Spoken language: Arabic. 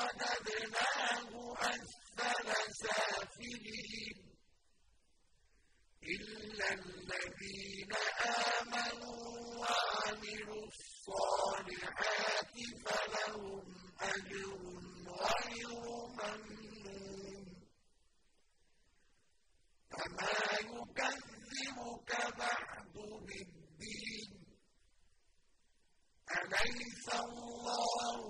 ثم رددناه أسفل سافلين. إلا الذين آمنوا وعملوا الصالحات فلهم أجر غير ممنون. فما يكذبك بعد بالدين. أليس الله